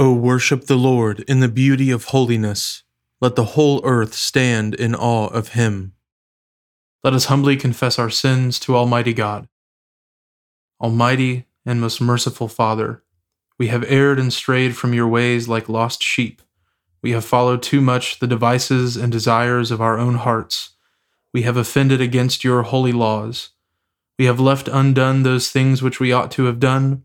O worship the Lord in the beauty of holiness. Let the whole earth stand in awe of him. Let us humbly confess our sins to Almighty God. Almighty and most merciful Father, we have erred and strayed from your ways like lost sheep. We have followed too much the devices and desires of our own hearts. We have offended against your holy laws. We have left undone those things which we ought to have done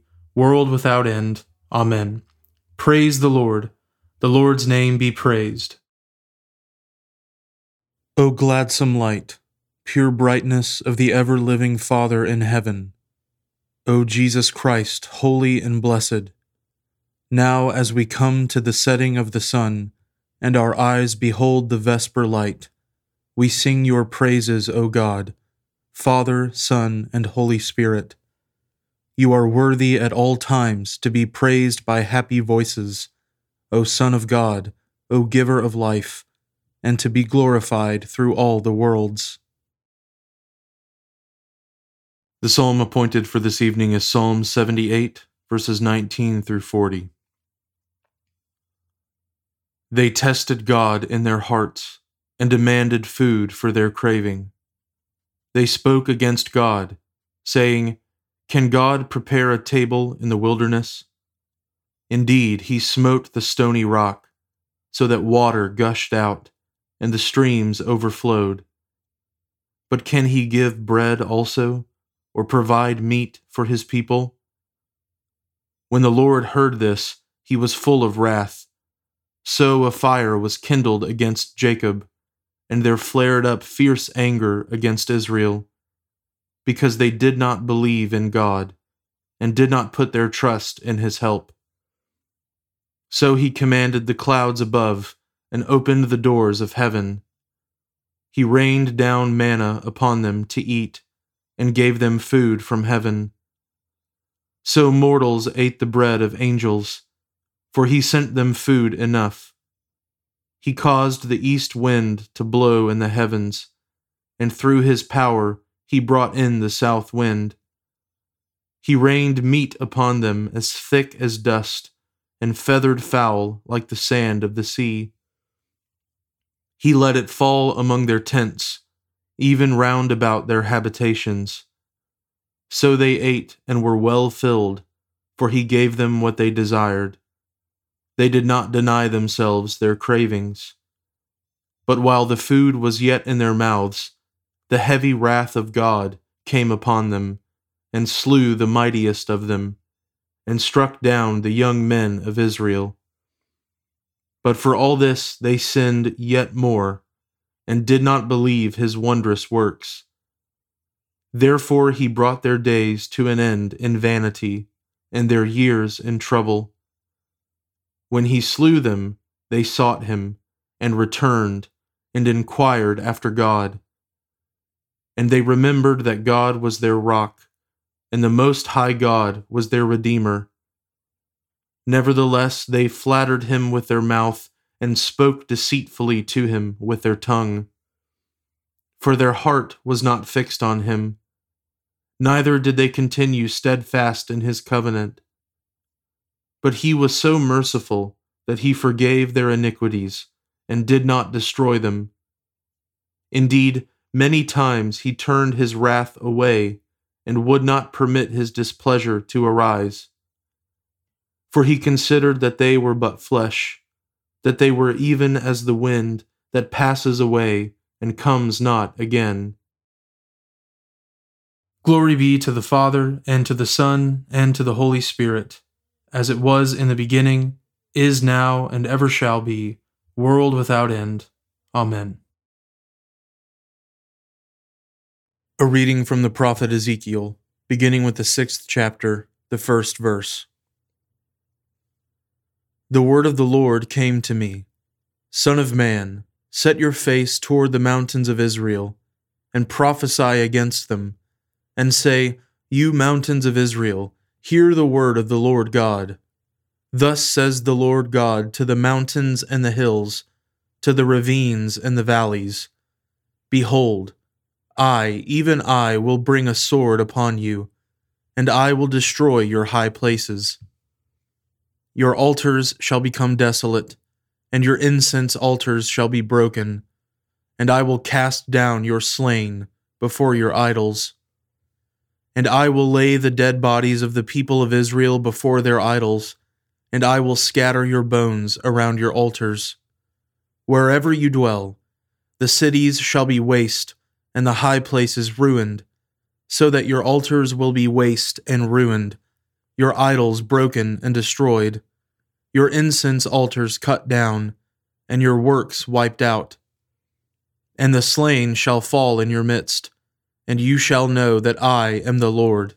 world without end. Amen. Praise the Lord. The Lord's name be praised. O gladsome light, pure brightness of the ever living Father in heaven, O Jesus Christ, holy and blessed, now as we come to the setting of the sun, and our eyes behold the vesper light, we sing your praises, O God, Father, Son, and Holy Spirit you are worthy at all times to be praised by happy voices, O Son of God, O Giver of life, and to be glorified through all the worlds. The psalm appointed for this evening is Psalm 78, verses 19 through 40. They tested God in their hearts and demanded food for their craving. They spoke against God, saying, can God prepare a table in the wilderness? Indeed, he smote the stony rock, so that water gushed out and the streams overflowed. But can he give bread also, or provide meat for his people? When the Lord heard this, he was full of wrath. So a fire was kindled against Jacob, and there flared up fierce anger against Israel because they did not believe in God and did not put their trust in his help. So he commanded the clouds above and opened the doors of heaven. He rained down manna upon them to eat and gave them food from heaven. So mortals ate the bread of angels, for he sent them food enough. He caused the east wind to blow in the heavens, and through his power he brought in the south wind. He rained meat upon them as thick as dust, and feathered fowl like the sand of the sea. He let it fall among their tents, even round about their habitations. So they ate and were well filled, for he gave them what they desired. They did not deny themselves their cravings. But while the food was yet in their mouths, the heavy wrath of God came upon them, and slew the mightiest of them, and struck down the young men of Israel. But for all this they sinned yet more, and did not believe his wondrous works. Therefore he brought their days to an end in vanity, and their years in trouble. When he slew them, they sought him, and returned, and inquired after God. And they remembered that God was their rock, and the Most High God was their Redeemer. Nevertheless, they flattered him with their mouth and spoke deceitfully to him with their tongue. For their heart was not fixed on him, neither did they continue steadfast in his covenant. But he was so merciful that he forgave their iniquities and did not destroy them. Indeed, many times he turned his wrath away and would not permit his displeasure to arise. For he considered that they were but flesh that they were even as the wind that passes away and comes not again. Glory be to the Father, and to the Son, and to the Holy Spirit, as it was in the beginning, is now, and ever shall be, world without end. Amen. A reading from the prophet Ezekiel, beginning with the sixth chapter, the first verse. The word of the Lord came to me Son of man, set your face toward the mountains of Israel, and prophesy against them, and say, You mountains of Israel, hear the word of the Lord God. Thus says the Lord God to the mountains and the hills, to the ravines and the valleys Behold, I, even I, will bring a sword upon you, and I will destroy your high places. Your altars shall become desolate, and your incense altars shall be broken, and I will cast down your slain before your idols. And I will lay the dead bodies of the people of Israel before their idols, and I will scatter your bones around your altars. Wherever you dwell, the cities shall be waste, and the high places ruined, so that your altars will be waste and ruined your idols broken and destroyed, your incense altars cut down, and your works wiped out. And the slain shall fall in your midst, and you shall know that I am the Lord.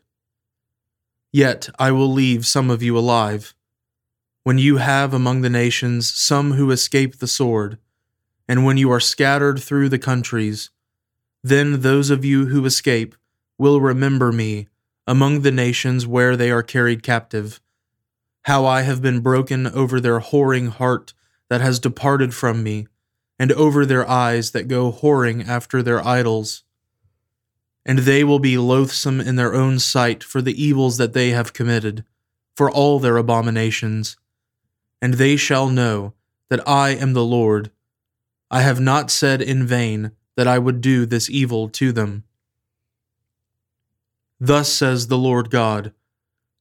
Yet I will leave some of you alive. When you have among the nations some who escape the sword, and when you are scattered through the countries, then those of you who escape will remember me among the nations where they are carried captive, how I have been broken over their whoring heart that has departed from me, and over their eyes that go whoring after their idols. And they will be loathsome in their own sight for the evils that they have committed, for all their abominations. And they shall know that I am the Lord. I have not said in vain that I would do this evil to them. Thus says the Lord God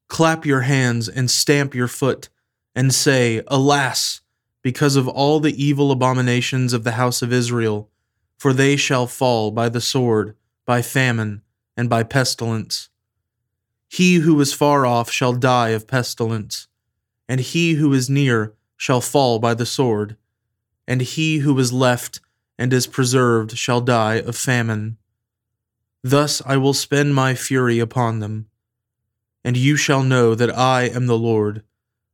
Clap your hands and stamp your foot, and say, Alas, because of all the evil abominations of the house of Israel, for they shall fall by the sword, by famine, and by pestilence. He who is far off shall die of pestilence, and he who is near shall fall by the sword, and he who is left and is preserved shall die of famine. Thus I will spend my fury upon them. And you shall know that I am the Lord,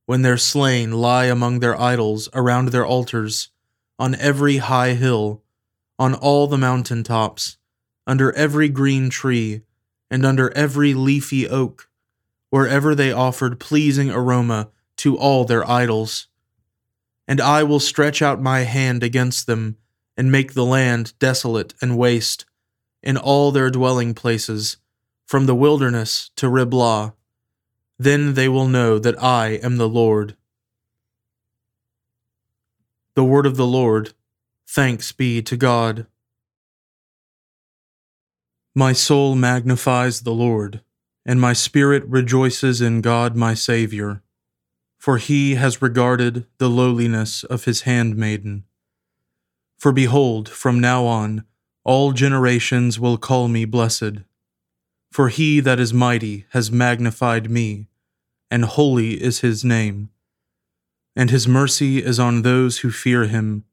when their slain lie among their idols around their altars, on every high hill, on all the mountain tops, under every green tree, and under every leafy oak, wherever they offered pleasing aroma to all their idols. And I will stretch out my hand against them, and make the land desolate and waste in all their dwelling places, from the wilderness to Riblah. Then they will know that I am the Lord. The word of the Lord. Thanks be to God. My soul magnifies the Lord, and my spirit rejoices in God my Saviour, for he has regarded the lowliness of his handmaiden. For behold, from now on, all generations will call me blessed. For he that is mighty has magnified me, and holy is his name. And his mercy is on those who fear him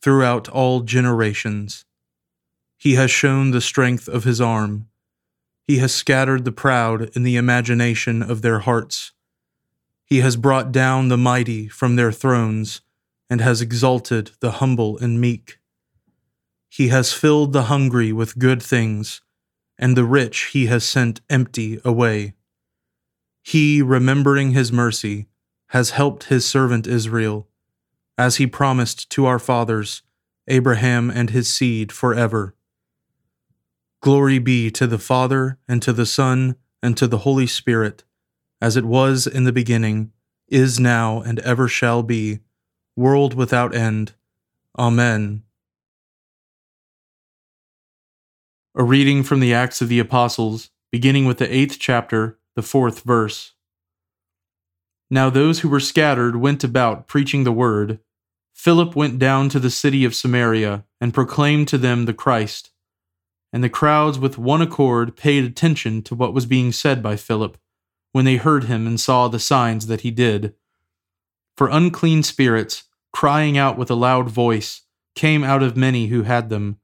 throughout all generations. He has shown the strength of his arm. He has scattered the proud in the imagination of their hearts. He has brought down the mighty from their thrones, and has exalted the humble and meek. He has filled the hungry with good things, and the rich he has sent empty away. He, remembering his mercy, has helped his servant Israel, as he promised to our fathers, Abraham and his seed forever. Glory be to the Father, and to the Son, and to the Holy Spirit, as it was in the beginning, is now, and ever shall be, world without end. Amen. A reading from the Acts of the Apostles, beginning with the eighth chapter, the fourth verse. Now those who were scattered went about preaching the word. Philip went down to the city of Samaria and proclaimed to them the Christ. And the crowds with one accord paid attention to what was being said by Philip when they heard him and saw the signs that he did. For unclean spirits, crying out with a loud voice, came out of many who had them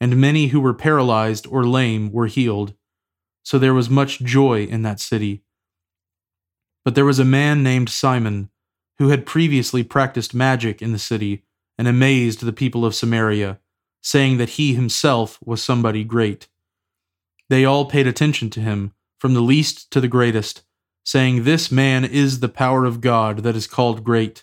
and many who were paralyzed or lame were healed. So there was much joy in that city. But there was a man named Simon, who had previously practiced magic in the city and amazed the people of Samaria, saying that he himself was somebody great. They all paid attention to him, from the least to the greatest, saying, This man is the power of God that is called great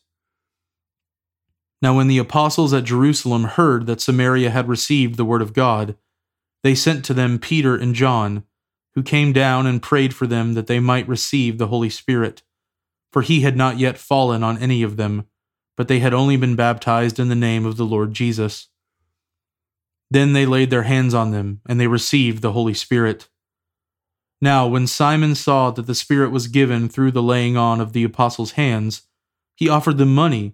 Now, when the apostles at Jerusalem heard that Samaria had received the word of God, they sent to them Peter and John, who came down and prayed for them that they might receive the Holy Spirit. For he had not yet fallen on any of them, but they had only been baptized in the name of the Lord Jesus. Then they laid their hands on them, and they received the Holy Spirit. Now, when Simon saw that the Spirit was given through the laying on of the apostles' hands, he offered them money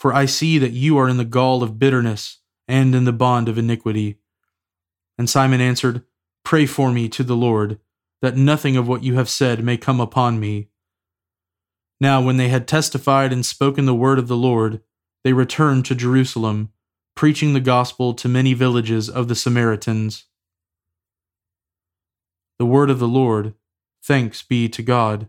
for I see that you are in the gall of bitterness and in the bond of iniquity. And Simon answered, Pray for me to the Lord, that nothing of what you have said may come upon me. Now, when they had testified and spoken the word of the Lord, they returned to Jerusalem, preaching the gospel to many villages of the Samaritans. The word of the Lord. Thanks be to God.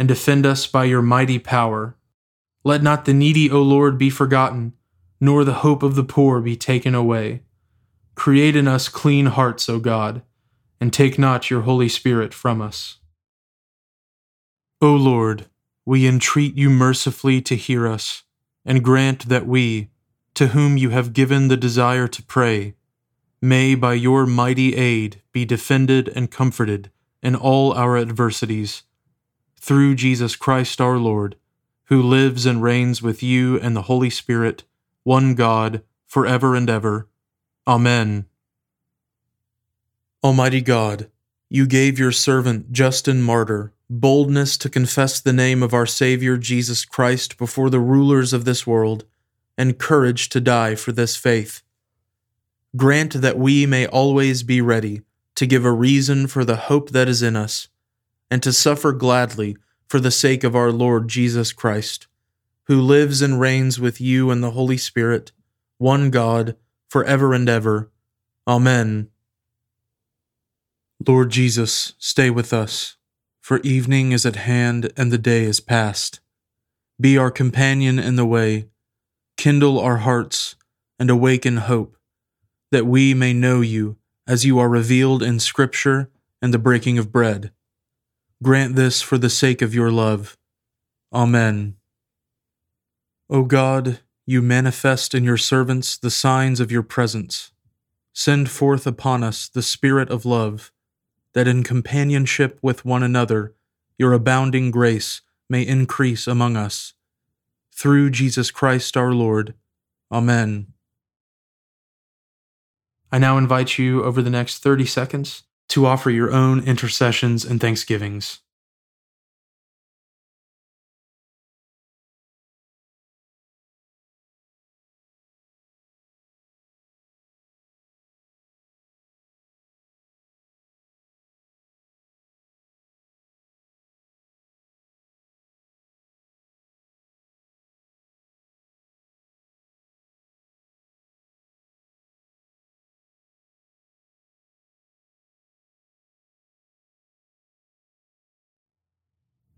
and defend us by your mighty power. Let not the needy, O Lord, be forgotten, nor the hope of the poor be taken away. Create in us clean hearts, O God, and take not your Holy Spirit from us. O Lord, we entreat you mercifully to hear us, and grant that we, to whom you have given the desire to pray, may by your mighty aid be defended and comforted in all our adversities. Through Jesus Christ our Lord, who lives and reigns with you and the Holy Spirit, one God, for ever and ever. Amen. Almighty God, you gave your servant Justin Martyr boldness to confess the name of our Savior Jesus Christ before the rulers of this world, and courage to die for this faith. Grant that we may always be ready to give a reason for the hope that is in us, and to suffer gladly for the sake of our Lord Jesus Christ, who lives and reigns with you and the Holy Spirit, one God, for ever and ever. Amen. Lord Jesus, stay with us, for evening is at hand and the day is past. Be our companion in the way, kindle our hearts, and awaken hope that we may know you as you are revealed in Scripture and the breaking of bread. Grant this for the sake of your love. Amen. O God, you manifest in your servants the signs of your presence. Send forth upon us the Spirit of love, that in companionship with one another your abounding grace may increase among us. Through Jesus Christ our Lord. Amen. I now invite you over the next 30 seconds to offer your own intercessions and thanksgivings.